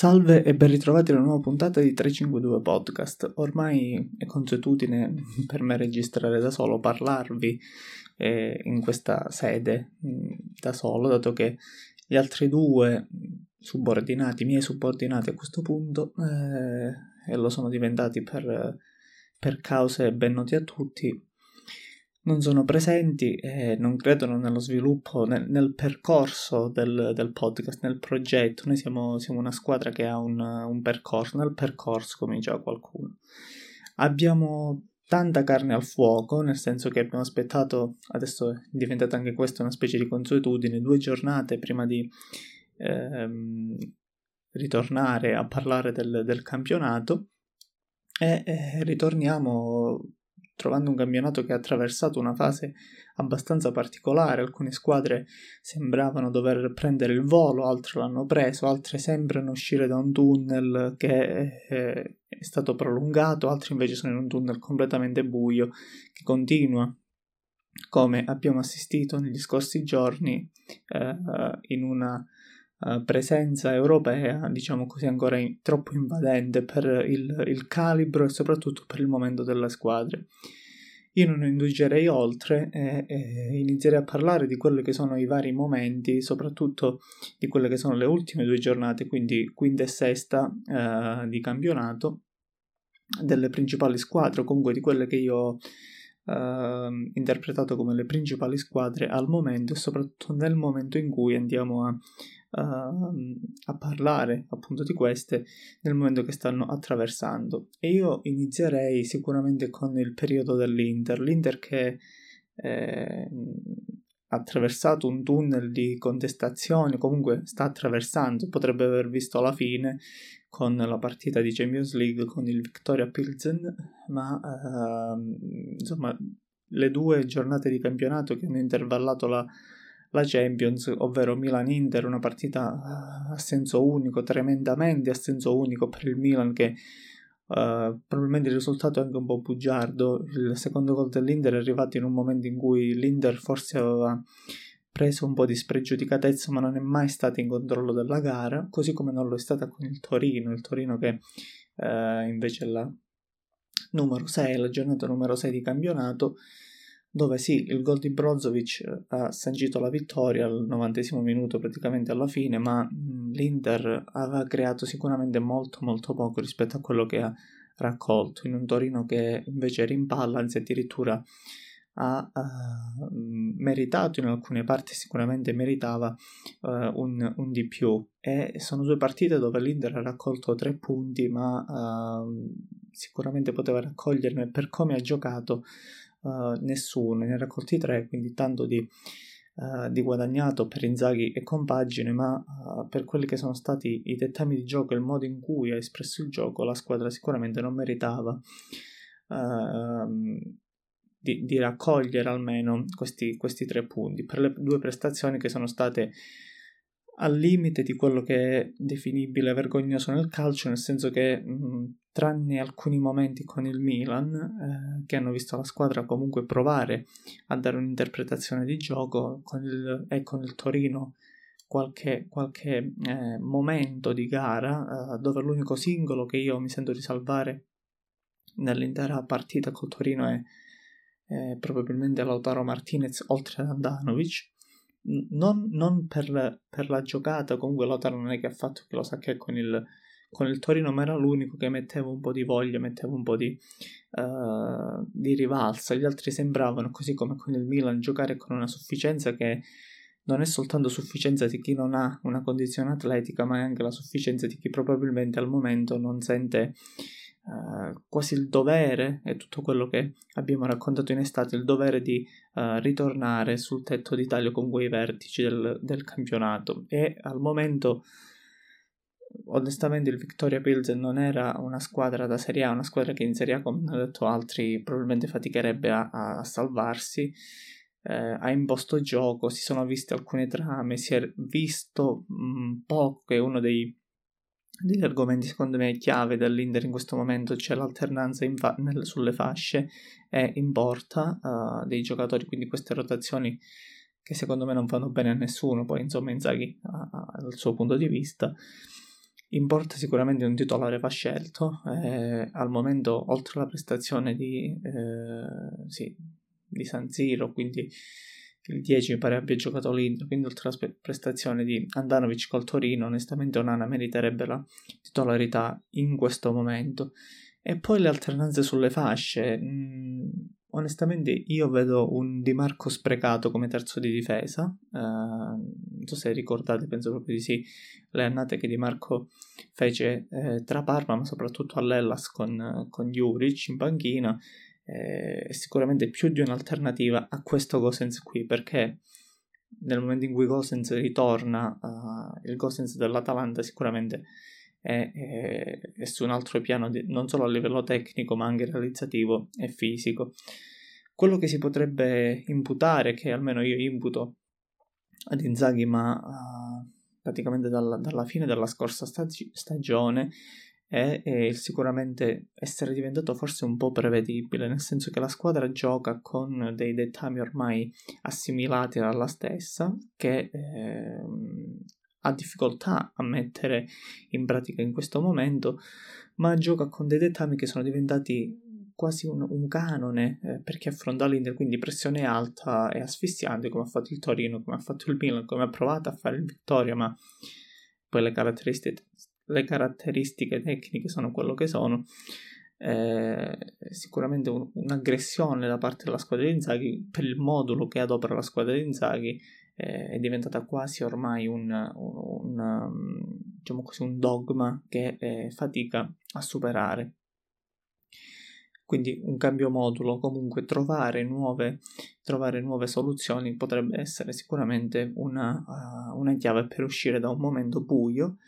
Salve e ben ritrovati alla nuova puntata di 352 Podcast. Ormai è consuetudine per me registrare da solo, parlarvi eh, in questa sede mm, da solo, dato che gli altri due subordinati, miei subordinati a questo punto, eh, e lo sono diventati per, per cause ben note a tutti, non sono presenti e non credono nello sviluppo, nel, nel percorso del, del, podcast, nel progetto. Noi siamo, siamo una squadra che ha un, un, percorso, nel percorso, come diceva qualcuno. Abbiamo tanta carne al fuoco, nel senso che abbiamo aspettato, adesso è diventata anche questa una specie di consuetudine, due giornate prima di ehm, ritornare a parlare del, del campionato e eh, ritorniamo trovando un campionato che ha attraversato una fase abbastanza particolare. Alcune squadre sembravano dover prendere il volo, altre l'hanno preso, altre sembrano uscire da un tunnel che è stato prolungato, altri invece sono in un tunnel completamente buio che continua come abbiamo assistito negli scorsi giorni eh, in una uh, presenza europea, diciamo così, ancora in, troppo invadente per il, il calibro e soprattutto per il momento della squadra. Io non indugerei oltre e, e, inizierei a parlare di quelli che sono i vari momenti, soprattutto di quelle che sono le ultime due giornate, quindi quinta e sesta eh, di campionato, delle principali squadre, o comunque di quelle che io ho eh, interpretato come le principali squadre al momento e soprattutto nel momento in cui andiamo a uh, a parlare appunto di queste nel momento che stanno attraversando. E io inizierei sicuramente con il periodo dell'Inter, l'Inter che eh, ha attraversato un tunnel di contestazioni, comunque sta attraversando, potrebbe aver visto la fine con la partita di Champions League con il Victoria Pilsen, ma uh, insomma le due giornate di campionato che hanno intervallato la la Champions, ovvero Milan-Inter, una partita eh, a senso unico, tremendamente a senso unico per il Milan che uh, probabilmente il risultato è anche un po' bugiardo. Il secondo gol dell'Inter è arrivato in un momento in cui l'Inter forse aveva preso un po' di spregiudicatezza ma non è mai stata in controllo della gara, così come non lo è stata con il Torino, il Torino che uh, invece è la numero 6, la giornata numero 6 di campionato dove sì, il gol di Brozovic eh, ha sancito la vittoria al 90 minuto praticamente alla fine, ma l'Inter aveva creato sicuramente molto molto poco rispetto a quello che ha raccolto in un Torino che invece rimpalla, anzi addirittura ha uh, meritato in alcune parti, sicuramente meritava uh, un, un, di più. E sono due partite dove l'Inter ha raccolto tre punti, ma uh, sicuramente poteva raccoglierne per come ha giocato uh, nessuno, ne ha raccolti tre, quindi tanto di, uh, di guadagnato per Inzaghi e compagine, ma uh, per quelli che sono stati i dettami di gioco e il modo in cui ha espresso il gioco, la squadra sicuramente non meritava ehm, di, di, raccogliere almeno questi, questi tre punti. Per le due prestazioni che sono state al limite di quello che è definibile vergognoso nel calcio, nel senso che mh, tranne alcuni momenti con il Milan, eh, che hanno visto la squadra comunque provare a dare un'interpretazione di gioco, con il, e con il Torino qualche, qualche eh, momento di gara, eh, dove l'unico singolo che io mi sento di salvare nell'intera partita col Torino è, è probabilmente Lautaro Martinez oltre ad Andanovic. Non, non per, per, la giocata, comunque Lautaro non è che ha fatto che lo sa che con il, con il Torino, ma era l'unico che metteva un po' di voglia, metteva un po' di, uh, di rivalsa. Gli altri sembravano, così come con il Milan, giocare con una sufficienza che non è soltanto sufficienza di chi non ha una condizione atletica, ma è anche la sufficienza di chi probabilmente al momento non sente uh, quasi il dovere, e tutto quello che abbiamo raccontato in estate, il dovere di uh, ritornare sul tetto d'Italia con quei vertici del, del campionato. E al momento onestamente il Victoria Pilsen non era una squadra da Serie A, una squadra che in Serie A, come hanno detto altri, probabilmente faticherebbe a, a salvarsi. Eh, ha imposto gioco, si sono viste alcune trame, si è visto mh, poco che uno dei degli argomenti secondo me chiave dell'Inter in questo momento c'è l'alternanza fa- nel, sulle fasce e in porta uh, dei giocatori, quindi queste rotazioni che secondo me non fanno bene a nessuno, poi insomma Inzaghi ha, ha il suo punto di vista In porta sicuramente un titolare va scelto, eh, al momento oltre alla prestazione di, eh, sì, di San Siro, quindi il 10 mi pare abbia giocato l'Inter, quindi oltre alla prestazione di Andanovic col Torino, onestamente Onana meriterebbe la titolarità in questo momento. E poi le alternanze sulle fasce, mh, mm, onestamente io vedo un Di Marco sprecato come terzo di difesa, uh, non so se ricordate, penso proprio di sì, le annate che Di Marco fece eh, tra Parma, ma soprattutto all'Ellas con, con Juric in panchina, eh, è sicuramente più di un'alternativa a questo Gosens qui, perché nel momento in cui Gosens ritorna, uh, il Gosens dell'Atalanta sicuramente è, è, è su un altro piano, di, non solo a livello tecnico ma anche realizzativo e fisico. Quello che si potrebbe imputare, che almeno io imputo ad Inzaghi, ma uh, praticamente dalla, dalla, fine della scorsa stagi- stagione, è, è, sicuramente essere diventato forse un po' prevedibile, nel senso che la squadra gioca con dei dettami ormai assimilati alla stessa, che eh, ha difficoltà a mettere in pratica in questo momento, ma gioca con dei dettami che sono diventati quasi un, un canone eh, per chi affronta l'Inter, quindi pressione alta e asfissiante come ha fatto il Torino, come ha fatto il Milan, come ha provato a fare il Vittoria, ma poi le caratteristiche, le caratteristiche tecniche sono quello che sono. Eh, sicuramente un, un'aggressione da parte della squadra di Inzaghi per il modulo che adopera la squadra di Inzaghi eh, è diventata quasi ormai un, un, un, diciamo così, un dogma che eh, fatica a superare. Quindi un cambio modulo, comunque trovare nuove, trovare nuove soluzioni potrebbe essere sicuramente una, uh, una chiave per uscire da un momento buio,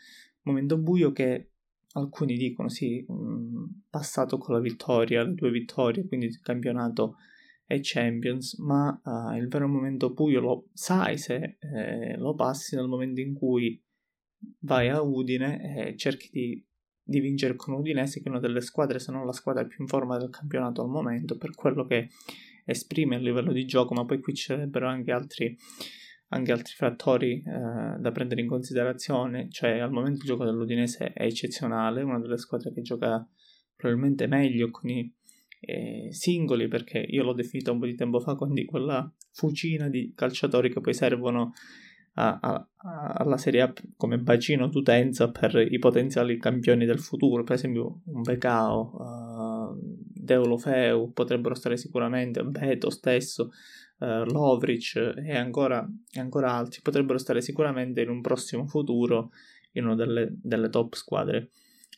momento buio che alcuni dicono sì, um, passato con la vittoria, le due vittorie, quindi il campionato e Champions, ma uh, il vero momento buio lo sai se eh, lo passi nel momento in cui vai a Udine e cerchi di, di, vincere con Udinese, che è una delle squadre, se non la squadra più in forma del campionato al momento, per quello che esprime a livello di gioco, ma poi qui ci sarebbero anche altri, anche altri fattori eh, da prendere in considerazione, cioè al momento il gioco dell'Udinese è eccezionale, una delle squadre che gioca probabilmente meglio con i eh, singoli, perché io l'ho definita un po' di tempo fa, quindi quella fucina di calciatori che poi servono a, a, a, alla Serie A come bacino d'utenza per i potenziali campioni del futuro, per esempio un Becao, uh, Deulofeu, potrebbero stare sicuramente, Beto stesso, uh, Lovric e ancora, ancora altri, potrebbero stare sicuramente in un prossimo futuro in una delle, delle top squadre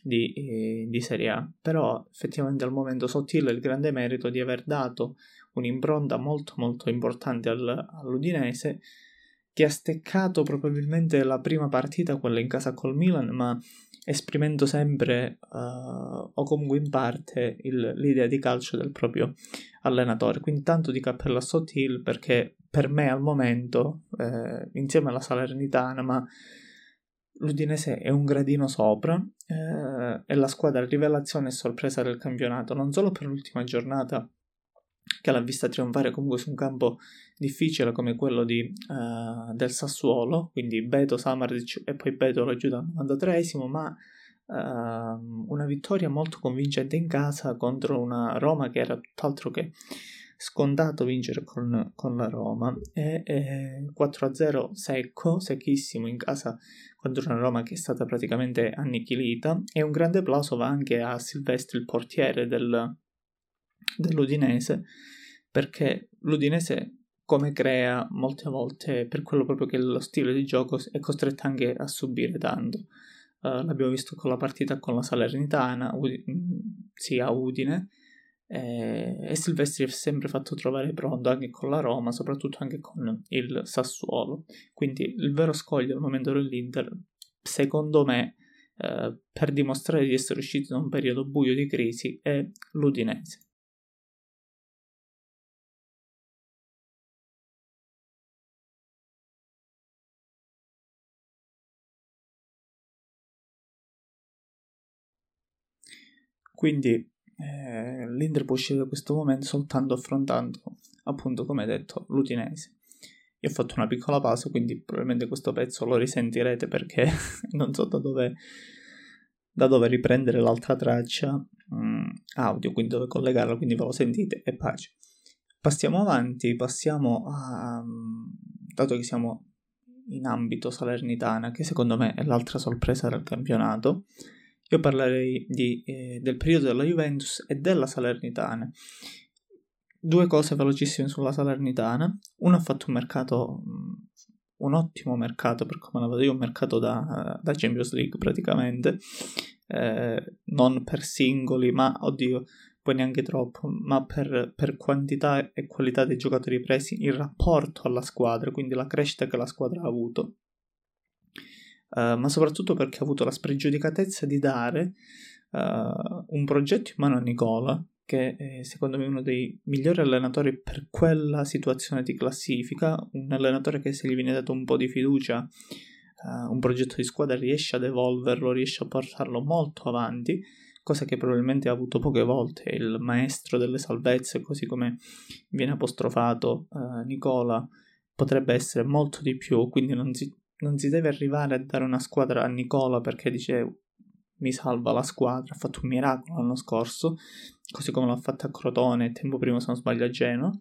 di, eh, di Serie A, però effettivamente al momento Sottile ha il grande merito di aver dato un'impronta molto molto importante al, all'Udinese che ha steccato probabilmente la prima partita, quella in casa col Milan, ma esprimendo sempre uh, o comunque in parte il, l'idea di calcio del proprio allenatore. Quindi tanto di cappello a Sottil perché per me al momento, eh, insieme alla Salernitana, ma l'Udinese è un gradino sopra, eh, è la squadra rivelazione e sorpresa del campionato, non solo per l'ultima giornata che l'ha vista trionfare comunque su un campo difficile come quello di, uh, del Sassuolo, quindi Beto, Samardic e poi Beto lo aiuta al 93esimo, ma uh, una vittoria molto convincente in casa contro una Roma che era tutt'altro che scontato vincere con, con la Roma. E, e 4-0 secco, secchissimo in casa contro una Roma che è stata praticamente annichilita. E un grande applauso va anche a Silvestri il portiere del, dell'Udinese perché l'Udinese come crea molte volte per quello proprio che lo stile di gioco è costretta anche a subire tanto. Uh, l'abbiamo visto con la partita con la Salernitana Udi- sia Udine eh, e Silvestri è sempre fatto trovare pronto anche con la Roma, soprattutto anche con il Sassuolo. Quindi il vero scoglio al momento dell'Inter, secondo me, eh, per dimostrare di essere uscito da un periodo buio di crisi, è l'Udinese. Quindi eh, l'Inter può uscire da questo momento soltanto affrontando, appunto, come detto, l'Utinese. Io ho fatto una piccola pausa, quindi probabilmente questo pezzo lo risentirete perché non so da dove, da dove riprendere l'altra traccia mh, mm, audio, quindi dove collegarla, quindi ve lo sentite e pace. Passiamo avanti, passiamo a... dato che siamo in ambito Salernitana, che secondo me è l'altra sorpresa del campionato, io parlerei di, eh, del periodo della Juventus e della Salernitana. Due cose velocissime sulla Salernitana. Uno ha fatto un mercato, un ottimo mercato per come la vedo io, un mercato da, da Champions League praticamente, eh, non per singoli, ma oddio, poi neanche troppo, ma per, per, quantità e qualità dei giocatori presi in rapporto alla squadra, quindi la crescita che la squadra ha avuto. Uh, ma soprattutto perché ha avuto la spregiudicatezza di dare uh, un progetto in mano a Nicola, che è secondo me uno dei migliori allenatori per quella situazione di classifica, un allenatore che se gli viene dato un po' di fiducia, uh, un progetto di squadra riesce ad evolverlo, riesce a portarlo molto avanti cosa che probabilmente ha avuto poche volte. Il maestro delle salvezze, così come viene apostrofato uh, Nicola, potrebbe essere molto di più, quindi non si, non si deve arrivare a dare una squadra a Nicola perché dice mi salva la squadra, ha fatto un miracolo l'anno scorso, così come l'ha fatto a Crotone, tempo prima se non sbaglio a Genoa,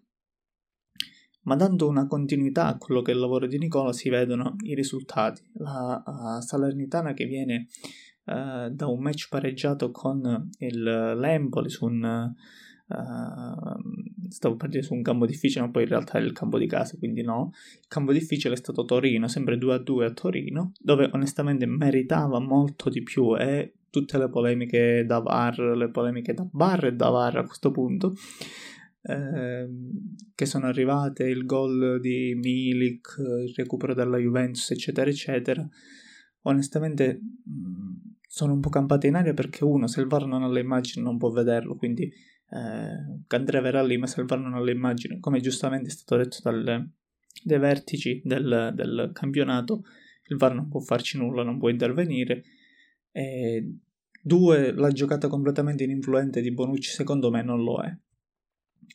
ma dando una continuità a quello che è il lavoro di Nicola si vedono i risultati. La uh, Salernitana che viene uh, da un match pareggiato con il l'Empoli su un Uh, stavo per dire su un campo difficile, ma poi in realtà è il campo di casa, quindi no. Il campo difficile è stato Torino, sempre 2 a 2 a Torino, dove onestamente meritava molto di più e tutte le polemiche da VAR, le polemiche da bar e da VAR a questo punto. Eh, che sono arrivate il gol di Milik, il recupero della Juventus, eccetera, eccetera. Onestamente sono un po' campate in aria perché uno, se il VAR non ha le immagini non può vederlo, quindi eh, Andrea verrà lì, ma se il VAR non ha le immagini, come giustamente è stato detto dalle, dai vertici del, del, campionato, il VAR non può farci nulla, non può intervenire. E, due, la giocata completamente ininfluente di Bonucci secondo me non lo è.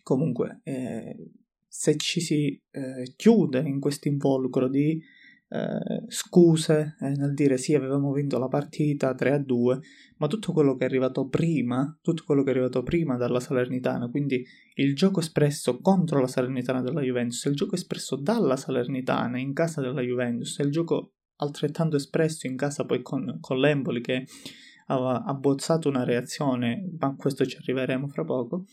Comunque, eh, se ci si eh, chiude in questo involucro di eh, scuse eh, nel dire sì, avevamo vinto la partita 3 a 2, ma tutto quello che è arrivato prima, tutto quello che è arrivato prima dalla Salernitana, quindi il gioco espresso contro la Salernitana della Juventus, il gioco espresso dalla Salernitana in casa della Juventus, il gioco altrettanto espresso in casa poi con, con l'Emboli che aveva abbozzato una reazione, ma a questo ci arriveremo fra poco.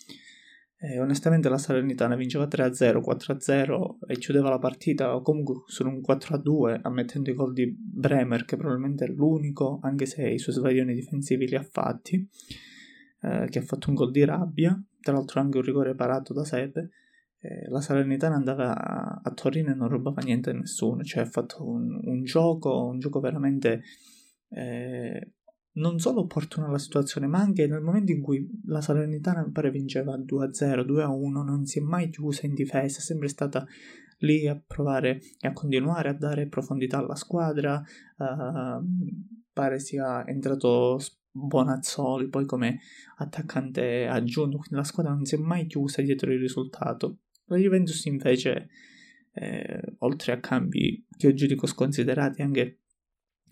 E onestamente la Salernitana vinceva 3-0, 4-0 e chiudeva la partita o comunque su un 4-2 ammettendo i gol di Bremer che probabilmente è l'unico, anche se i suoi svarioni difensivi li ha fatti, eh, che ha fatto un gol di rabbia, tra l'altro anche un rigore parato da Sepe. La Salernitana andava a, a, Torino e non rubava niente a nessuno, cioè ha fatto un, un gioco, un gioco veramente eh, non solo opportuna la situazione, ma anche nel momento in cui la Salernitana pare vinceva 2-0, 2-1, non si è mai chiusa in difesa, è sempre stata lì a provare e a continuare a dare profondità alla squadra. Uh, pare sia entrato Bonazzoli poi come attaccante aggiunto, quindi la squadra non si è mai chiusa dietro il risultato. La Juventus invece, eh, oltre a cambi che io giudico sconsiderati, anche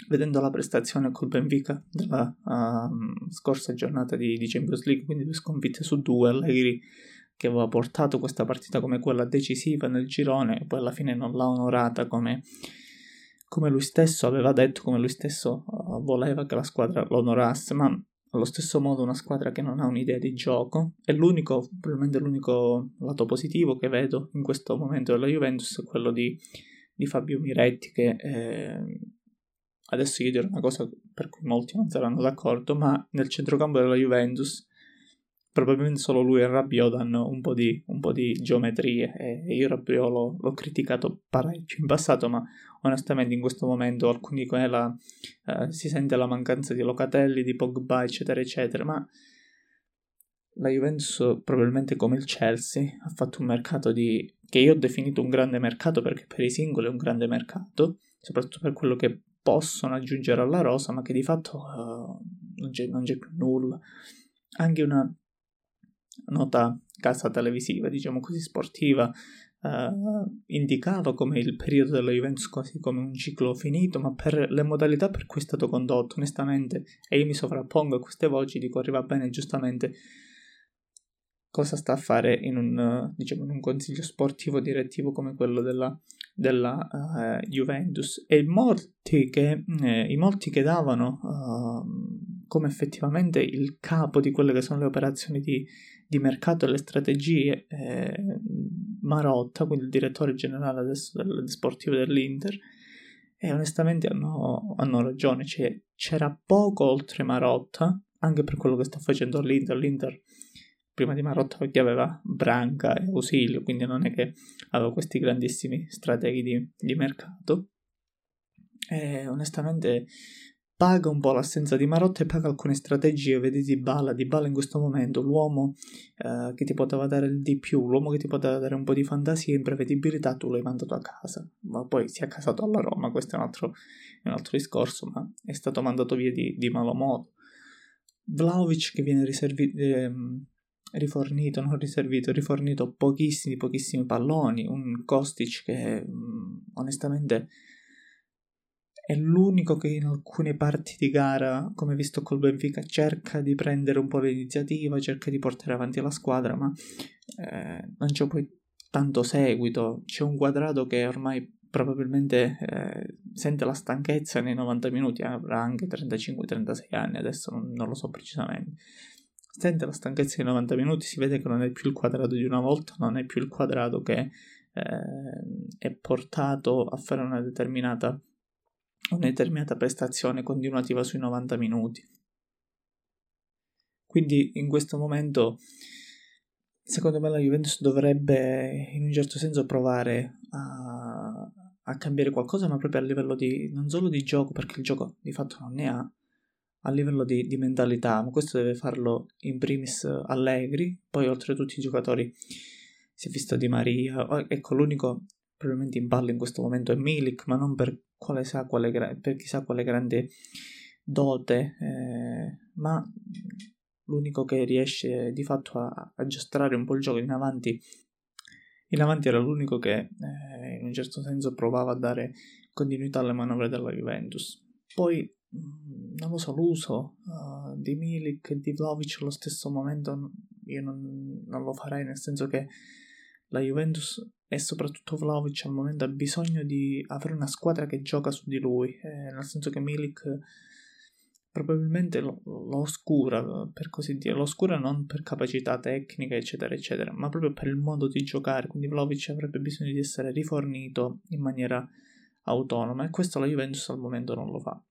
vedendo la prestazione col Benfica della uh, scorsa giornata di, di, Champions League, quindi due sconfitte su due, Allegri che aveva portato questa partita come quella decisiva nel girone e poi alla fine non l'ha onorata come, come lui stesso aveva detto, come lui stesso uh, voleva che la squadra lo onorasse, ma allo stesso modo una squadra che non ha un'idea di gioco. È l'unico, probabilmente l'unico lato positivo che vedo in questo momento della Juventus è quello di, di Fabio Miretti che eh, adesso io dirò una cosa per cui molti non saranno d'accordo, ma nel centrocampo della Juventus probabilmente solo lui e Rabiot hanno un po' di, un po di geometrie e io Rabiot l'ho, l'ho, criticato parecchio in passato, ma onestamente in questo momento alcuni dicono la, eh, si sente la mancanza di Locatelli, di Pogba, eccetera, eccetera, ma la Juventus probabilmente come il Chelsea ha fatto un mercato di, che io ho definito un grande mercato perché per i singoli è un grande mercato, soprattutto per quello che possono aggiungere alla rosa, ma che di fatto uh, non, c'è, non, c'è, più nulla. Anche una nota casa televisiva, diciamo così, sportiva, uh, indicava come il periodo della Juventus quasi come un ciclo finito, ma per le modalità per cui è stato condotto, onestamente, e io mi sovrappongo a queste voci, dico arriva bene giustamente cosa sta a fare in un, diciamo, in un consiglio sportivo direttivo come quello della, della uh, Juventus. E molti che, eh, i molti che davano uh, come effettivamente il capo di quelle che sono le operazioni di, di mercato e le strategie eh, Marotta, quindi il direttore generale adesso del, sportivo dell'Inter e onestamente hanno, hanno ragione, cioè, c'era poco oltre Marotta anche per quello che sta facendo l'Inter. l'Inter prima di Marotta perché aveva Branca e Ausilio, quindi non è che aveva questi grandissimi strateghi di, di mercato. E onestamente paga un po' l'assenza di Marotta e paga alcune strategie, vedi di Bala, di Bala in questo momento, l'uomo eh, che ti poteva dare di più, l'uomo che ti poteva dare un po' di fantasia e imprevedibilità, tu l'hai mandato a casa, ma poi si è accasato alla Roma, questo è un altro, è un altro discorso, ma è stato mandato via di, di malo modo. Vlaovic che viene riservi- ehm, rifornito, non riservito, rifornito pochissimi, pochissimi palloni, un Kostic che mm, onestamente è l'unico che in alcune parti di gara, come visto col Benfica, cerca di prendere un po' l'iniziativa, cerca di portare avanti la squadra, ma eh, non c'è poi tanto seguito. C'è un quadrato che ormai probabilmente eh, sente la stanchezza nei 90 minuti, avrà anche 35-36 anni, adesso non, non lo so precisamente Sente la stanchezza di 90 minuti, si vede che non è più il quadrato di una volta, non è più il quadrato che eh, è portato a fare una determinata, una determinata prestazione continuativa sui 90 minuti. Quindi in questo momento, secondo me, la Juventus dovrebbe in un certo senso provare a, a cambiare qualcosa, ma proprio a livello di non solo di gioco, perché il gioco di fatto non ne ha, a livello di, di, mentalità, ma questo deve farlo in primis Allegri, poi oltre tutti i giocatori si è visto Di Maria, ecco l'unico probabilmente in ballo in questo momento è Milik, ma non per, quale sa quale, per chissà quale grande dote, eh, ma l'unico che riesce di fatto a, a giostrare un po' il gioco in avanti in avanti era l'unico che eh, in un certo senso provava a dare continuità alle manovre della Juventus. Poi non lo so, l'uso uh, di Milik e di Vlaovic allo stesso momento io non, non, lo farei, nel senso che la Juventus e soprattutto Vlaovic al momento ha bisogno di avere una squadra che gioca su di lui, eh, nel senso che Milik probabilmente lo, lo, oscura, per così dire, lo oscura non per capacità tecnica, eccetera, eccetera, ma proprio per il modo di giocare, quindi Vlaovic avrebbe bisogno di essere rifornito in maniera autonoma e questo la Juventus al momento non lo fa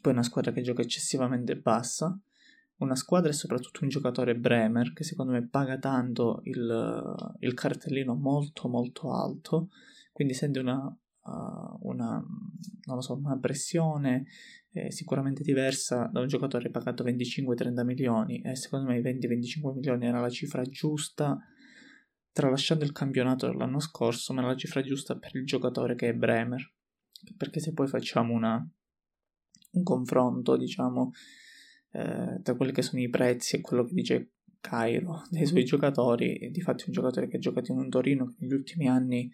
poi una squadra che gioca eccessivamente bassa, una squadra e soprattutto un giocatore Bremer che secondo me paga tanto il, il cartellino molto molto alto, quindi sente una, uh, una, so, una pressione eh, sicuramente diversa da un giocatore pagato 25-30 milioni. E secondo me i 20-25 milioni era la cifra giusta tralasciando il campionato dell'anno scorso, ma la cifra giusta per il giocatore che è Bremer. Perché se poi facciamo una, un confronto, diciamo, eh, tra quelli che sono i prezzi e quello che dice Cairo dei suoi giocatori. E di fatto è un giocatore che ha giocato in un Torino che negli ultimi anni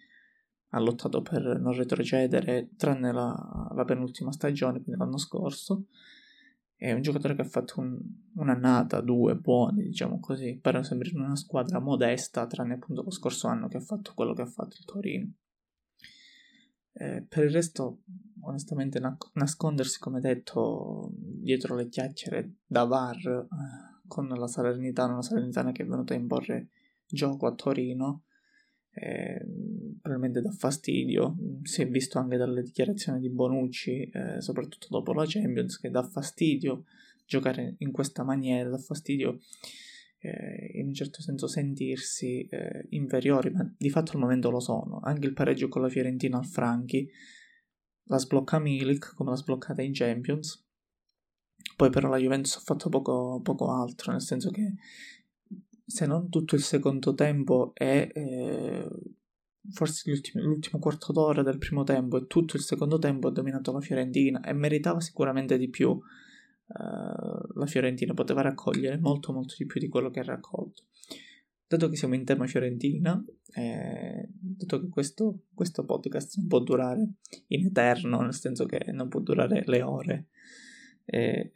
ha lottato per non retrocedere, tranne la, la penultima stagione, quindi l'anno scorso. È un giocatore che ha fatto un, un'annata, due buoni, diciamo così, però sembra in una squadra modesta, tranne appunto lo scorso anno che ha fatto quello che ha fatto il Torino. Eh, per il resto, onestamente, na- nascondersi, come detto, dietro le chiacchiere da VAR eh, con la Salernitana, una Salernitana che è venuta a imporre gioco a Torino, eh, probabilmente dà fastidio. Si è visto anche dalle dichiarazioni di Bonucci, eh, soprattutto dopo la Champions, che dà fastidio giocare in questa maniera, dà fastidio eh, in un certo senso sentirsi eh, inferiori, ma di fatto al momento lo sono. Anche il pareggio con la Fiorentina al Franchi la sblocca Milik come l'ha sbloccata in Champions. Poi però la Juventus ha fatto poco, poco altro, nel senso che se non tutto il secondo tempo e eh, forse l'ultimo quarto d'ora del primo tempo e tutto il secondo tempo ha dominato la Fiorentina e meritava sicuramente di più uh, la Fiorentina poteva raccogliere molto molto di più di quello che ha raccolto. dato che siamo in tema Fiorentina, eh, dato che questo, questo, podcast non può durare in eterno, nel senso che non può durare le ore, eh,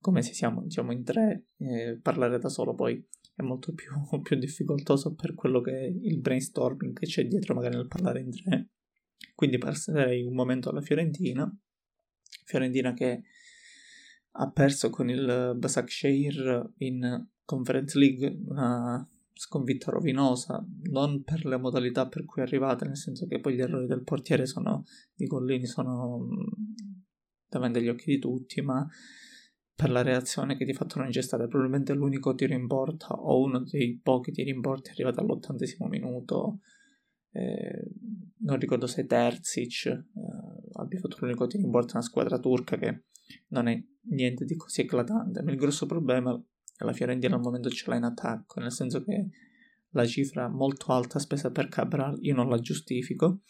come se siamo diciamo, in tre, eh, parlare da solo poi è molto più, più, difficoltoso per quello che è il brainstorming che c'è dietro magari nel parlare in tre. Quindi passerei un momento alla Fiorentina, Fiorentina che ha perso con il Basaksehir in Conference League, una sconfitta rovinosa, non per le modalità per cui è arrivata, nel senso che poi gli errori del portiere sono, di Collini sono mm, davanti agli occhi di tutti, ma per la reazione che di fatto non c'è stata, probabilmente l'unico tiro in porta o uno dei pochi tiri in porta è arrivato all'ottantesimo minuto, eh, non ricordo se Terzic eh, abbia fatto l'unico tiro in porta una squadra turca che non è niente di così eclatante, ma il grosso problema la Fiorentina al momento ce l'ha in attacco, nel senso che la cifra molto alta spesa per Cabral io non la giustifico.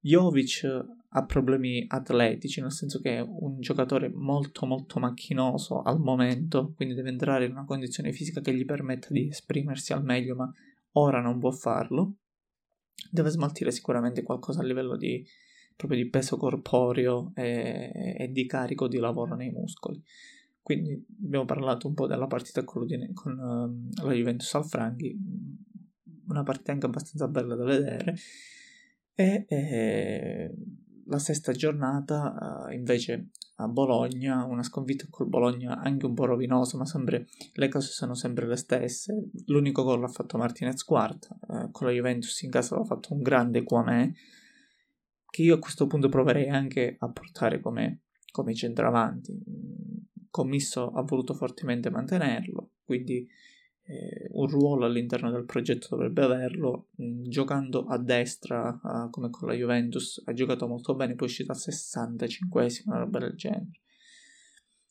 Jovic ha problemi atletici, nel senso che è un giocatore molto molto macchinoso al momento, quindi deve entrare in una condizione fisica che gli permetta di esprimersi al meglio, ma ora non può farlo. Deve smaltire sicuramente qualcosa a livello di, proprio di peso corporeo e, e di carico di lavoro nei muscoli. Quindi abbiamo parlato un po' della partita con, con uh, la Juventus al Franghi, una partita anche abbastanza bella da vedere. E, e la sesta giornata uh, invece a Bologna, una sconfitta col Bologna anche un po' rovinosa, ma sempre, le cose sono sempre le stesse. L'unico gol l'ha fatto Martinez quarta, uh, con la Juventus in casa l'ha fatto un grande Quamè, che io a questo punto proverei anche a portare come, come centravanti Commisso ha voluto fortemente mantenerlo, quindi eh, un ruolo all'interno del progetto dovrebbe averlo, mh, mm, giocando a destra uh, come con la Juventus, ha giocato molto bene, poi è uscito al 65esimo, una roba del genere.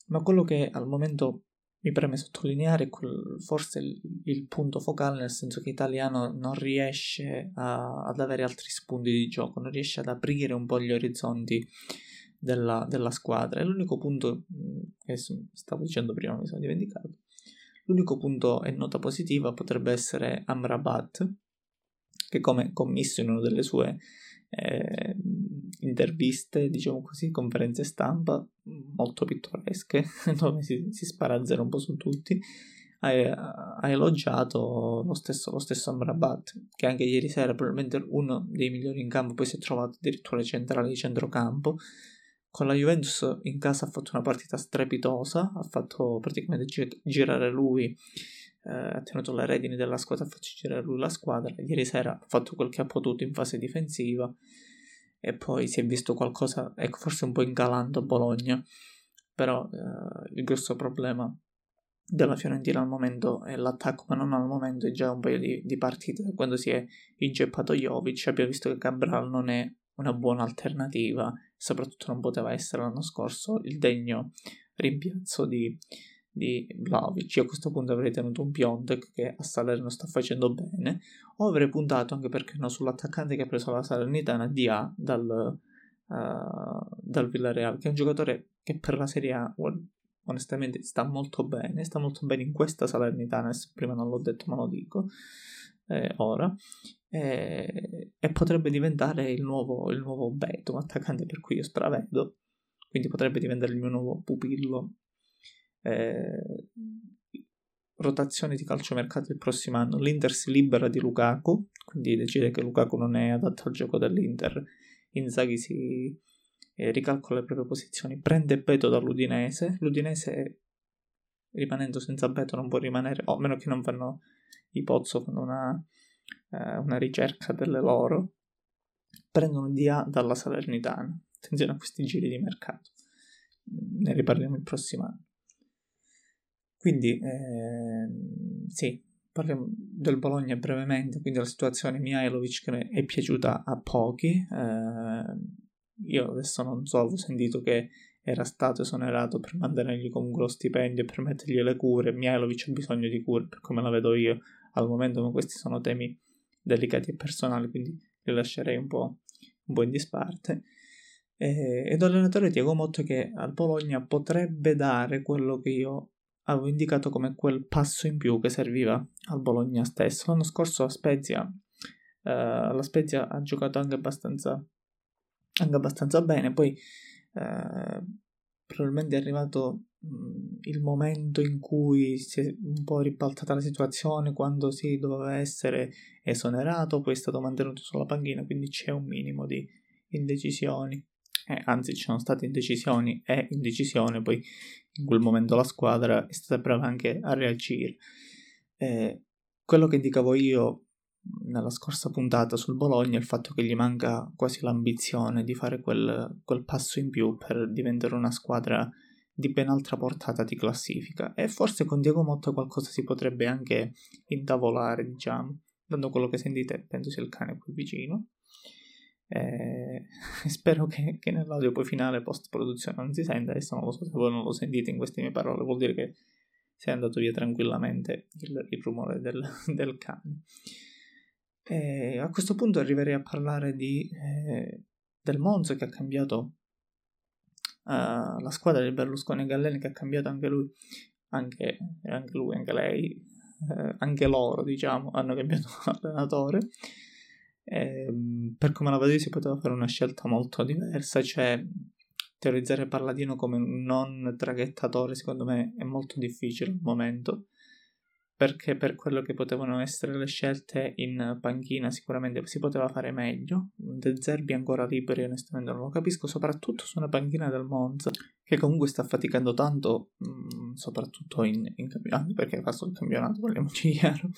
Ma quello che al momento mi preme sottolineare quel, forse il, il, punto focale, nel senso che Italiano non riesce a, ad avere altri spunti di gioco, non riesce ad aprire un po' gli orizzonti della, della squadra. E l'unico punto mm, che stavo dicendo prima, mi sono dimenticato. L'unico punto e nota positiva potrebbe essere Amrabat, che come commesso in una delle sue eh, interviste, diciamo così, conferenze stampa molto pittoresche, dove si, si spara a zero un po' su tutti, ha, ha elogiato lo stesso, lo stesso Amrabat, che anche ieri sera probabilmente uno dei migliori in campo, poi si è trovato addirittura centrale di centrocampo, con la Juventus in casa ha fatto una partita strepitosa, ha fatto praticamente gi- girare lui, eh, ha tenuto le redini della squadra, ha fatto girare lui la squadra. Ieri sera ha fatto quel che ha potuto in fase difensiva e poi si è visto qualcosa, ecco, forse un po' incalando a Bologna, però eh, il grosso problema della Fiorentina al momento è l'attacco, ma non al momento, è già un paio di, di partite quando si è inceppato Jovic, abbiamo visto che Cabral non è una buona alternativa, soprattutto non poteva essere l'anno scorso il degno rimpiazzo di, di Vlaovic. Io a questo punto avrei tenuto un Piontek che a Salerno sta facendo bene, o avrei puntato anche perché no sull'attaccante che ha preso la Salernitana DA dal, uh, dal Villarreal, che è un giocatore che per la Serie A onestamente sta molto bene, sta molto bene in questa Salernitana, prima non l'ho detto ma lo dico eh, ora, eh, e potrebbe diventare il nuovo, il nuovo Beto, un attaccante per cui io stravedo, quindi potrebbe diventare il mio nuovo pupillo. Eh, rotazione di calciomercato il prossimo anno, l'Inter si libera di Lukaku, quindi decide che Lukaku non è adatto al gioco dell'Inter, Inzaghi si eh, ricalcola le proprie posizioni, prende Beto dall'Udinese, l'Udinese rimanendo senza Beto non può rimanere, o a meno che non fanno i Pozzo fanno una, eh, una ricerca delle loro, prendono di A dalla Salernitana. Attenzione a questi giri di mercato, ne riparliamo il prossimo anno. Quindi, eh, sì, parliamo del Bologna brevemente, quindi la situazione Mihailovic che è piaciuta a pochi. Eh, io adesso non so, ho sentito che era stato esonerato per mantenergli comunque lo stipendio e permettergli le cure. Mihailovic ha bisogno di cure, per come la vedo io al momento, ma questi sono temi delicati e personali, quindi li lascerei un po', un po in disparte. E, ed l'allenatore Tiago Motto che al Bologna potrebbe dare quello che io avevo indicato come quel passo in più che serviva al Bologna stesso. L'anno scorso la Spezia, eh, la Spezia ha giocato anche abbastanza, anche abbastanza bene, poi eh, probabilmente è arrivato il momento in cui si è un po' ribaltata la situazione quando si doveva essere esonerato, poi è stato mantenuto sulla panchina, quindi c'è un minimo di indecisioni. Eh, anzi, ci sono state indecisioni e indecisione, poi in quel momento la squadra è stata brava anche a reagire. Eh, quello che indicavo io nella scorsa puntata sul Bologna è il fatto che gli manca quasi l'ambizione di fare quel, quel passo in più per diventare una squadra di ben altra portata di classifica e forse con Diego Motta qualcosa si potrebbe anche intavolare, diciamo, dando quello che sentite, penso sia il cane qui vicino. Eh, spero che, che, nell'audio poi finale post produzione non si senta, adesso non lo so se voi non lo sentite in queste mie parole, vuol dire che si è andato via tranquillamente il, il rumore del, del cane. E a questo punto arriverei a parlare di, eh, del Monza che ha cambiato uh, la squadra di Berlusconi e Galleni che ha cambiato anche lui, anche, anche lui, anche lei, eh, anche loro diciamo hanno cambiato allenatore. E, ehm, per come la vedo si poteva fare una scelta molto diversa, cioè teorizzare Palladino come un non traghettatore secondo me è molto difficile al momento perché per quello che potevano essere le scelte in panchina sicuramente si poteva fare meglio. De Zerbi ancora liberi onestamente non lo capisco, soprattutto su una panchina del Monza che comunque sta faticando tanto, mh, mm, soprattutto in, in campionato, perché fa solo il campionato, parliamoci chiaro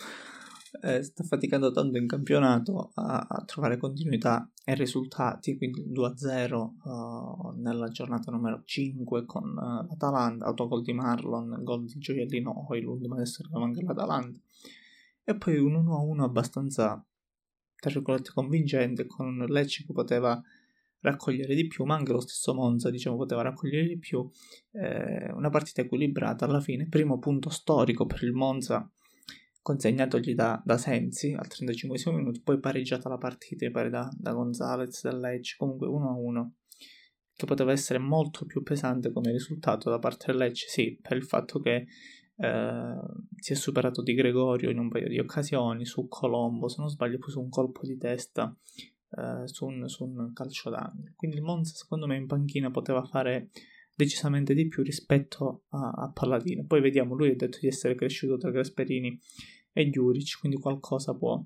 eh, sta faticando tanto in campionato a, a, trovare continuità e risultati, quindi il 2-0 uh, eh, nella giornata numero 5 con uh, l'Atalanta, autogol di Marlon, gol di Gioiellino Hoylund, ma adesso arriva anche l'Atalanta, e poi un 1-1 abbastanza, tra virgolette, convincente con Lecce che poteva raccogliere di più, ma anche lo stesso Monza diciamo poteva raccogliere di più, eh, una partita equilibrata alla fine, primo punto storico per il Monza consegnatogli da, da Sensi al 35 minuto, poi pareggiata la partita, pare da, da Gonzalez, da Lecce, comunque 1-1, che poteva essere molto più pesante come risultato da parte del Lecce, sì, per il fatto che eh, si è superato di Gregorio in un paio di occasioni, su Colombo, se non sbaglio, poi su un colpo di testa, eh, su, un, su un calcio d'angolo. Quindi il Monza, secondo me, in panchina poteva fare decisamente di più rispetto a, a Palladino. Poi vediamo, lui ha detto di essere cresciuto tra Gasperini e Juric, quindi qualcosa può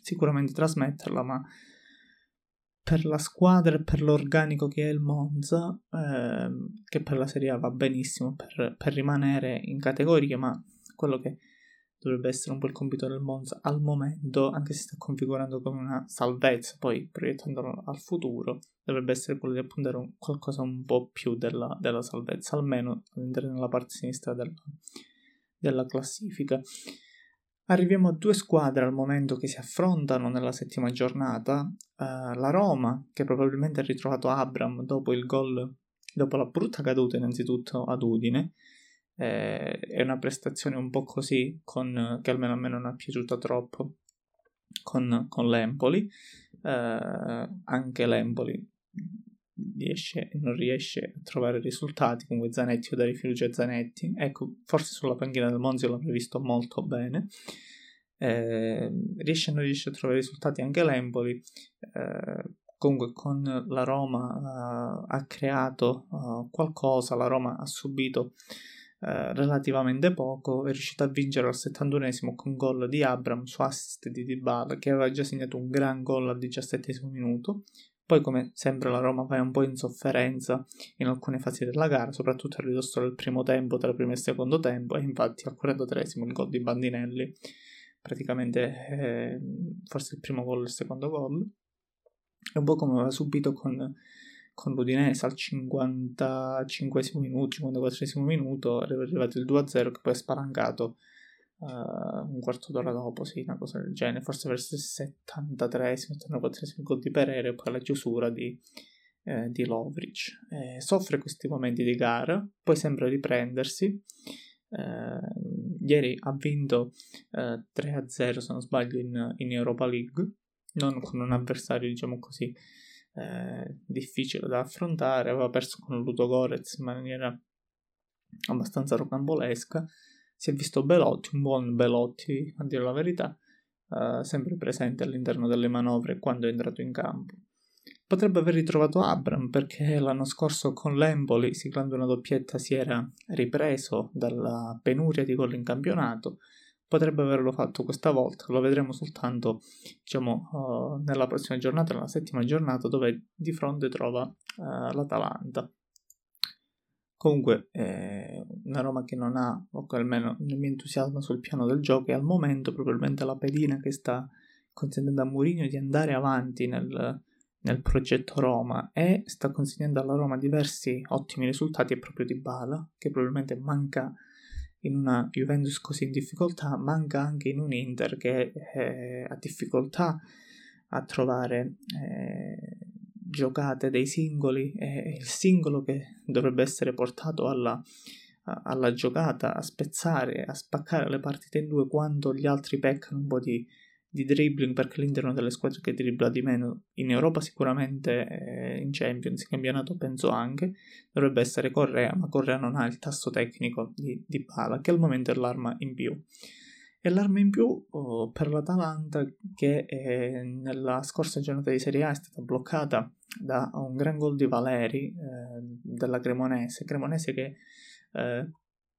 sicuramente trasmetterla, ma per la squadra e per l'organico che è il Monza, ehm, che per la Serie A va benissimo per, per rimanere in categoria, ma quello che dovrebbe essere un po' il compito del Monza al momento, anche se sta configurando come una salvezza, poi proiettandolo al futuro, dovrebbe essere quello di puntare un, qualcosa un po' più della, della salvezza, almeno all'interno della parte sinistra della, della classifica. Arriviamo a due squadre al momento che si affrontano nella settima giornata, uh, la Roma, che probabilmente ha ritrovato Abram dopo il gol, dopo la brutta caduta innanzitutto ad Udine, eh, è una prestazione un po' così, con, che almeno a me non è piaciuta troppo, con, con l'Empoli. Eh, anche l'Empoli riesce, non riesce a trovare risultati. Comunque Zanetti, io darei fiducia a Zanetti. Ecco, forse sulla panchina del Monzio l'avrei visto molto bene. Eh, riesce o non riesce a trovare risultati anche l'Empoli. Eh, comunque con la Roma uh, ha creato uh, qualcosa, la Roma ha subito eh, relativamente poco, è riuscito a vincere al 71esimo con gol di Abram su assist di Dybala che aveva già segnato un gran gol al 17 minuto. Poi, come sempre, la Roma va un po' in sofferenza in alcune fasi della gara, soprattutto a ridosso del primo tempo, tra il primo e il secondo tempo, e infatti al 43esimo il gol di Bandinelli, praticamente eh, forse il primo gol e il secondo gol. È un po' come aveva subito con con l'Udinese al 55 minuto, 54 minuto, è arrivato il 2-0 che poi è spalancato uh, un quarto d'ora dopo, sì, una cosa del genere, forse verso il 73 74 il gol di Pereira e poi la chiusura di, eh, di Lovric. Eh, soffre questi momenti di gara, poi sembra riprendersi. Eh, ieri ha vinto 3-0 se non sbaglio in, in Europa League, non con un avversario diciamo così eh, difficile da affrontare, aveva perso con Ludogorez in maniera abbastanza rocambolesca. Si è visto Belotti, un buon Belotti a dire la verità, eh, sempre presente all'interno delle manovre quando è entrato in campo. Potrebbe aver ritrovato Abram perché l'anno scorso con l'Emboli, siglando una doppietta, si era ripreso dalla penuria di gol in campionato. Potrebbe averlo fatto questa volta, lo vedremo soltanto diciamo, uh, nella prossima giornata, nella settima giornata, dove di fronte trova uh, l'Atalanta. Comunque, eh, una Roma che non ha, o almeno nel mio entusiasmo sul piano del gioco, e al momento probabilmente la pedina che sta consentendo a Mourinho di andare avanti nel, nel progetto Roma e sta consegnando alla Roma diversi ottimi risultati è proprio di Bala, che probabilmente manca in una Juventus così in difficoltà, manca anche in un Inter che eh, ha difficoltà a trovare eh, giocate dei singoli e il singolo che dovrebbe essere portato alla, alla giocata, a spezzare, a spaccare le partite in due quando gli altri peccano un po' di, di dribbling perché l'Inter è una delle squadre che dribbla di meno in Europa sicuramente eh, in Champions, in campionato penso anche. Dovrebbe essere Correa ma Correa non ha il tasso tecnico di, di Pala che al momento è l'arma in più. E l'arma in più oh, per l'Atalanta che eh, nella scorsa giornata di Serie A è stata bloccata da un gran gol di Valeri eh, della Cremonese. Cremonese che eh,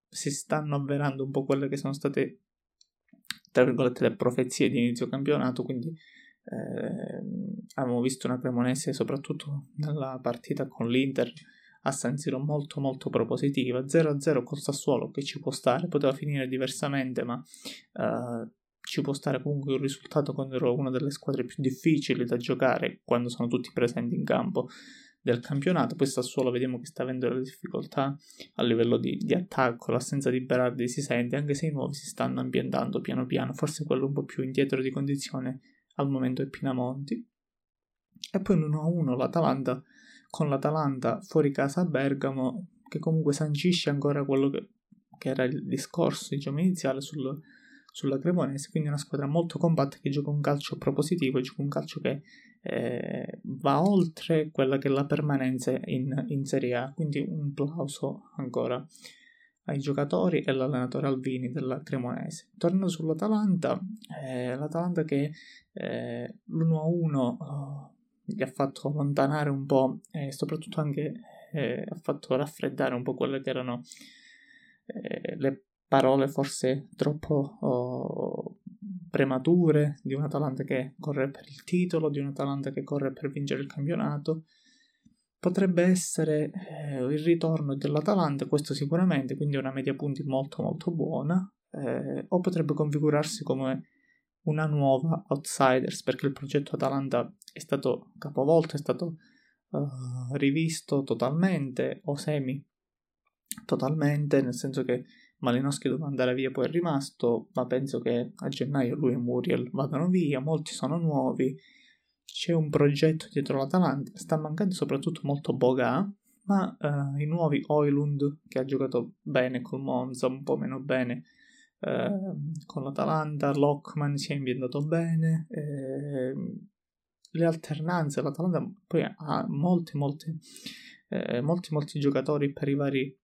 si stanno avverando un po' quelle che sono state tra virgolette, le profezie di inizio campionato, quindi eh, abbiamo visto una Cremonese soprattutto nella partita con l'Inter a San Siro molto molto propositiva. 0-0 col Sassuolo che ci può stare poteva finire diversamente ma eh, ci può stare comunque un risultato ero una delle squadre più difficili da giocare quando sono tutti presenti in campo del campionato. Poi Sassuolo vediamo che sta avendo delle difficoltà a livello di, di, attacco, l'assenza di Berardi si sente, anche se i nuovi si stanno ambientando piano piano, forse quello un po' più indietro di condizione al momento è Pinamonti. E poi un 1-1 l'Atalanta con l'Atalanta fuori casa a Bergamo, che comunque sancisce ancora quello che, che era il discorso diciamo, iniziale sul, sulla Cremonese, quindi una squadra molto compatta che gioca un calcio propositivo, gioca un calcio che eh, va oltre quella che è la permanenza in, in Serie A, quindi un plauso ancora ai giocatori e all'allenatore Alvini della Cremonese. Tornando sull'Atalanta, eh, l'Atalanta che eh, l'1-1 oh, gli ha fatto allontanare un po' e soprattutto anche eh, ha fatto raffreddare un po' quelle che erano eh, le parole forse troppo oh, premature di un Atalanta che corre per il titolo, di un Atalanta che corre per vincere il campionato. Potrebbe essere eh, il ritorno dell'Atalanta, questo sicuramente, quindi una media punti molto molto buona, eh, o potrebbe configurarsi come una nuova Outsiders, perché il progetto Atalanta è stato capovolto, è stato uh, rivisto totalmente o semi totalmente, nel senso che Malinowski doveva andare via, poi è rimasto, ma penso che a gennaio lui e Muriel vadano via, molti sono nuovi, c'è un progetto dietro l'Atalanta, sta mancando soprattutto molto Boga, ma uh, i nuovi Oilund, che ha giocato bene col Monza, un po' meno bene uh, con l'Atalanta, Lockman si è ambientato bene, eh, le alternanze, l'Atalanta poi ha molti, molti, eh, molti, molti giocatori per i vari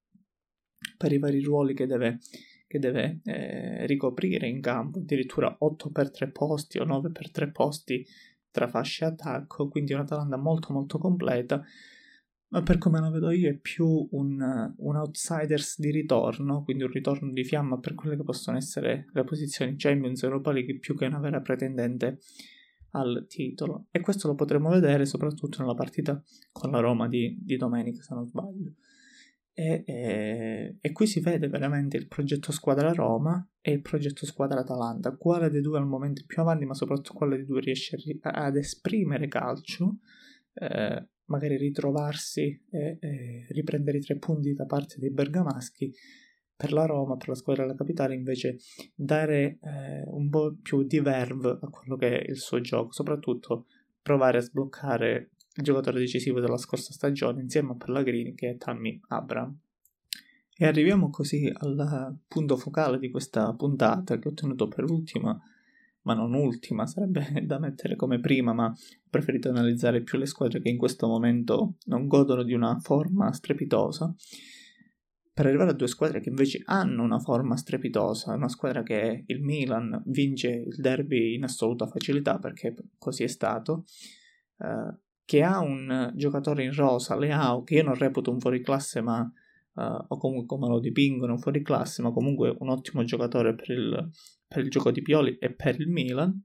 per i vari ruoli che deve, che deve eh, ricoprire in campo, addirittura 8 per 3 posti o 9 per 3 posti tra fasce e attacco, quindi un'Atalanta molto molto completa, ma per come la vedo io è più un, un, outsiders di ritorno, quindi un ritorno di fiamma per quelle che possono essere le posizioni Champions Europa League più che una vera pretendente al titolo. E questo lo potremo vedere soprattutto nella partita con la Roma di, di domenica, se non sbaglio. E, e, e, qui si vede veramente il progetto squadra Roma e il progetto squadra Atalanta. Quale dei due al momento è più avanti, ma soprattutto quale dei due riesce a, ad esprimere calcio, eh, magari ritrovarsi e, e, riprendere i tre punti da parte dei bergamaschi. Per la Roma, per la squadra della capitale, invece, dare eh, un po' più di verve a quello che è il suo gioco, soprattutto provare a sbloccare giocatore decisivo della scorsa stagione insieme a Pellegrini che è Tammy Abram. E arriviamo così al punto focale di questa puntata che ho tenuto per ultima, ma non ultima, sarebbe da mettere come prima, ma ho preferito analizzare più le squadre che in questo momento non godono di una forma strepitosa. per arrivare a due squadre che invece hanno una forma strepitosa, una squadra che il Milan vince il derby in assoluta facilità perché così è stato, eh, che ha un giocatore in rosa, Leao, che io non reputo un fuoriclasse ma uh, o comunque come lo dipingono un fuoriclasse, ma comunque un ottimo giocatore per il, per il gioco di Pioli e per il Milan.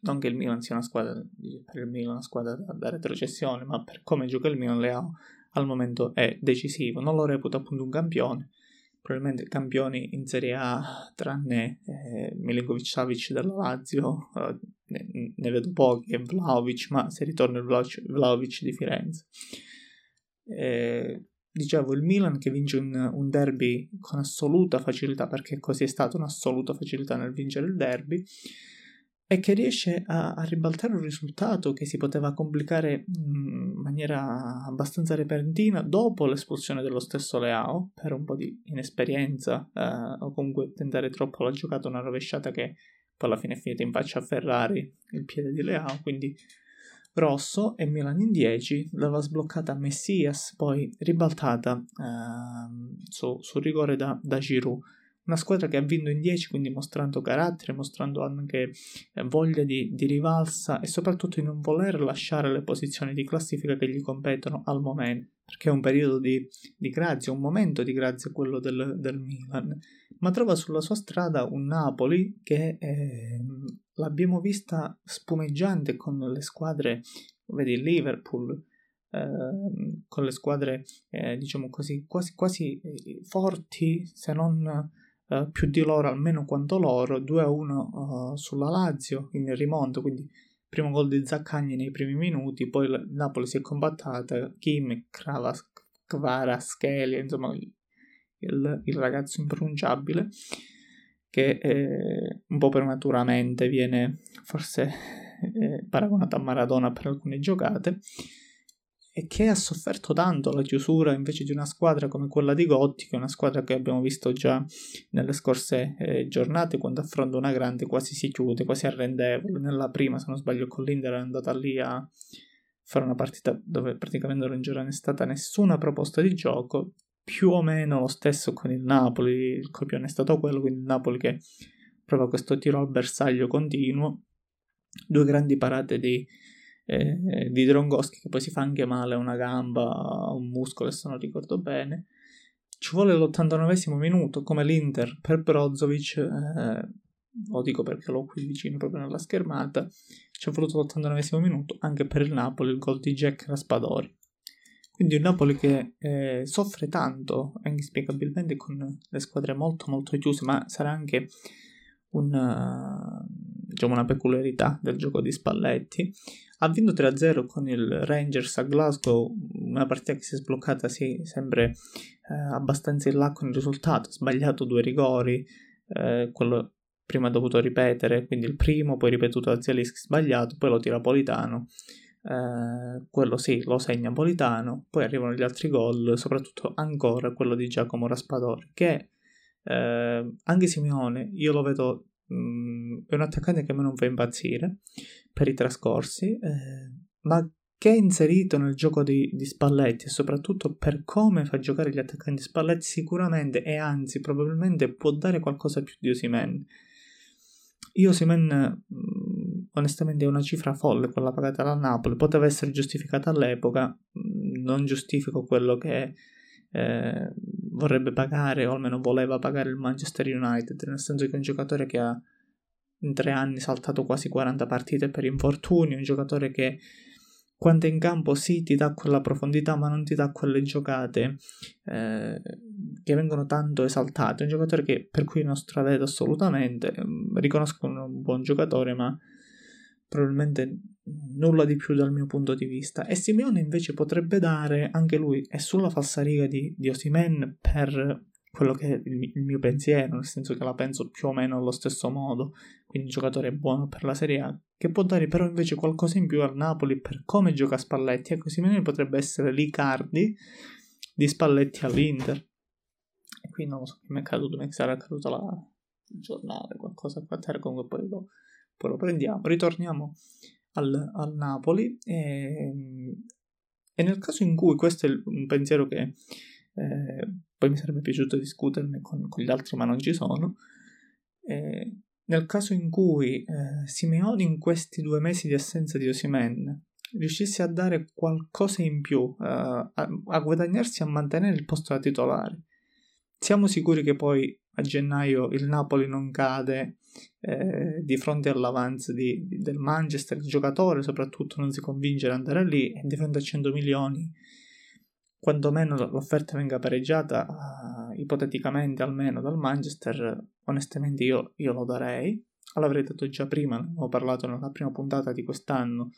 Non che il Milan sia una squadra, per il Milan una squadra da, da retrocessione, ma per come gioca il Milan Leao al momento è decisivo. Non lo reputo appunto un campione, probabilmente campioni in Serie A, tranne eh, Milinkovic Savic della Lazio, eh, ne, ne, vedo pochi, e Vlaovic, ma se ritorna il Vlaovic, Vlaovic di Firenze. Eh, dicevo, il Milan che vince un, un, derby con assoluta facilità, perché così è stata un'assoluta facilità nel vincere il derby, e che riesce a, a ribaltare un risultato che si poteva complicare in maniera abbastanza repentina dopo l'espulsione dello stesso Leao, per un po' di inesperienza, eh, o comunque tentare troppo la giocata, una rovesciata che poi alla fine è finita in faccia a Ferrari, il piede di Leao, quindi rosso e Milan in 10, l'aveva sbloccata Messias, poi ribaltata eh, su, su, rigore da, da Giroud. Una squadra che ha vinto in 10, quindi mostrando carattere, mostrando anche eh, voglia di, di, rivalsa e soprattutto di non voler lasciare le posizioni di classifica che gli competono al momento, perché è un periodo di, di grazia, un momento di grazia quello del, del Milan, ma trova sulla sua strada un Napoli che eh, l'abbiamo vista spumeggiante con le squadre, vedi Liverpool, eh, con le squadre eh, diciamo così quasi, quasi eh, forti se non eh, più di loro almeno quanto loro 2 a 1 eh, sulla Lazio in rimonto quindi primo gol di Zaccagni nei primi minuti poi il Napoli si è combattata Kim, Kravas, Kvaratskhelia insomma il, il ragazzo impronunciabile che eh, un po' prematuramente viene forse eh, paragonato a Maradona per alcune giocate e che ha sofferto tanto la chiusura invece di una squadra come quella di Gotti, che è una squadra che abbiamo visto già nelle scorse eh, giornate, quando affronta una grande quasi si chiude, quasi arrendevole. Nella prima, se non sbaglio, con l'Inter è andata lì a fare una partita dove praticamente non c'era stata nessuna proposta di gioco, più o meno lo stesso con il Napoli, il copione è stato quello, quindi il Napoli che prova questo tiro al bersaglio continuo, due grandi parate di, eh, di Drongoschi che poi si fa anche male una gamba, un muscolo se non ricordo bene, ci vuole l'89 minuto come l'Inter per Brozovic, eh, lo dico perché l'ho qui vicino proprio nella schermata, ci è voluto l'89 minuto anche per il Napoli il gol di Jack Raspadori. Quindi un Napoli che eh, soffre tanto, inspiegabilmente con le squadre molto molto chiuse, ma sarà anche una, diciamo una peculiarità del gioco di Spalletti. Ha vinto 3-0 con il Rangers a Glasgow, una partita che si è sbloccata sì, sempre eh, abbastanza in là con il risultato, ha sbagliato due rigori, eh, quello prima ha dovuto ripetere, quindi il primo, poi ripetuto da Zielinski sbagliato, poi lo tira Politano eh, quello sì, lo segna Politano, poi arrivano gli altri gol, soprattutto ancora quello di Giacomo Raspadori, che eh, anche Simeone, io lo vedo, mm, è un attaccante che a me non fa impazzire per i trascorsi, eh, ma che è inserito nel gioco di, di, Spalletti e soprattutto per come fa giocare gli attaccanti Spalletti sicuramente e anzi probabilmente può dare qualcosa più di Osimen. Io Osimen onestamente è una cifra folle quella pagata dal Napoli, poteva essere giustificata all'epoca, mm, non giustifico quello che eh, vorrebbe pagare o almeno voleva pagare il Manchester United, nel senso che è un giocatore che ha in tre anni saltato quasi 40 partite per infortuni, un giocatore che quando è in campo sì ti dà quella profondità ma non ti dà quelle giocate eh, che vengono tanto esaltate, un giocatore che, per cui non stravedo assolutamente, mm, riconosco un buon giocatore ma probabilmente nulla di più dal mio punto di vista. E Simeone invece potrebbe dare, anche lui, è sulla falsariga di, di Osimen per quello che è il, mio pensiero, nel senso che la penso più o meno allo stesso modo, quindi un giocatore buono per la Serie A, che può dare però invece qualcosa in più al Napoli per come gioca Spalletti. Ecco, Simeone potrebbe essere l'Icardi di Spalletti all'Inter. E qui non lo so, mi è caduto, mi sarà caduto la, giornale, qualcosa qua a terra, comunque poi lo poi lo prendiamo, ritorniamo al, al Napoli e, e, nel caso in cui questo è un pensiero che eh, poi mi sarebbe piaciuto discuterne con, con gli altri, ma non ci sono. Eh, nel caso in cui eh, Simeone in questi due mesi di assenza di Osimen riuscisse a dare qualcosa in più, uh, a, a, guadagnarsi a mantenere il posto da titolare, siamo sicuri che poi a gennaio il Napoli non cade eh, di fronte all'avanzo di, di, del Manchester, il giocatore soprattutto non si convince ad andare lì e di fronte a 100 milioni quantomeno l'offerta venga pareggiata, uh, ipoteticamente almeno dal Manchester, onestamente io, io lo darei. L'avrei detto già prima, ne ho parlato nella prima puntata di quest'anno,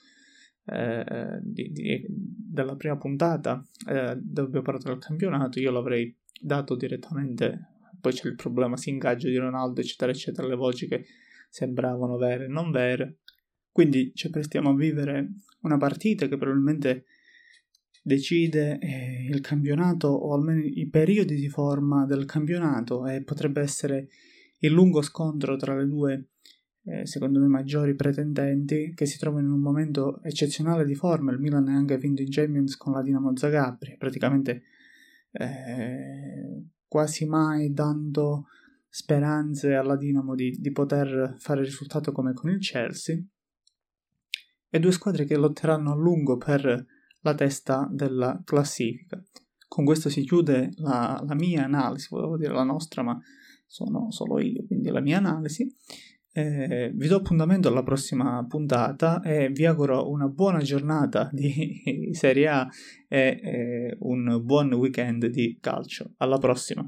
eh, di, di, della prima puntata eh, dove abbiamo parlato del campionato, io l'avrei dato direttamente. Poi c'è il problema si ingaggio di Ronaldo, eccetera, eccetera, le voci che sembravano vere e non vere. Quindi ci prestiamo a vivere una partita che probabilmente decide eh, il campionato o almeno i periodi di forma del campionato e potrebbe essere il lungo scontro tra le due, eh, secondo me, maggiori pretendenti che si trovano in un momento eccezionale di forma. Il Milan ha anche vinto in Champions con la Dinamo Zagabria, praticamente eh, quasi mai dando speranze alla Dinamo di, di poter fare risultato come con il Chelsea. E due squadre che lotteranno a lungo per la testa della classifica. Con questo si chiude la, la mia analisi, volevo dire la nostra, ma sono solo io, quindi la mia analisi. Eh, vi do appuntamento alla prossima puntata e vi auguro una buona giornata di Serie A e eh, un buon weekend di calcio. Alla prossima!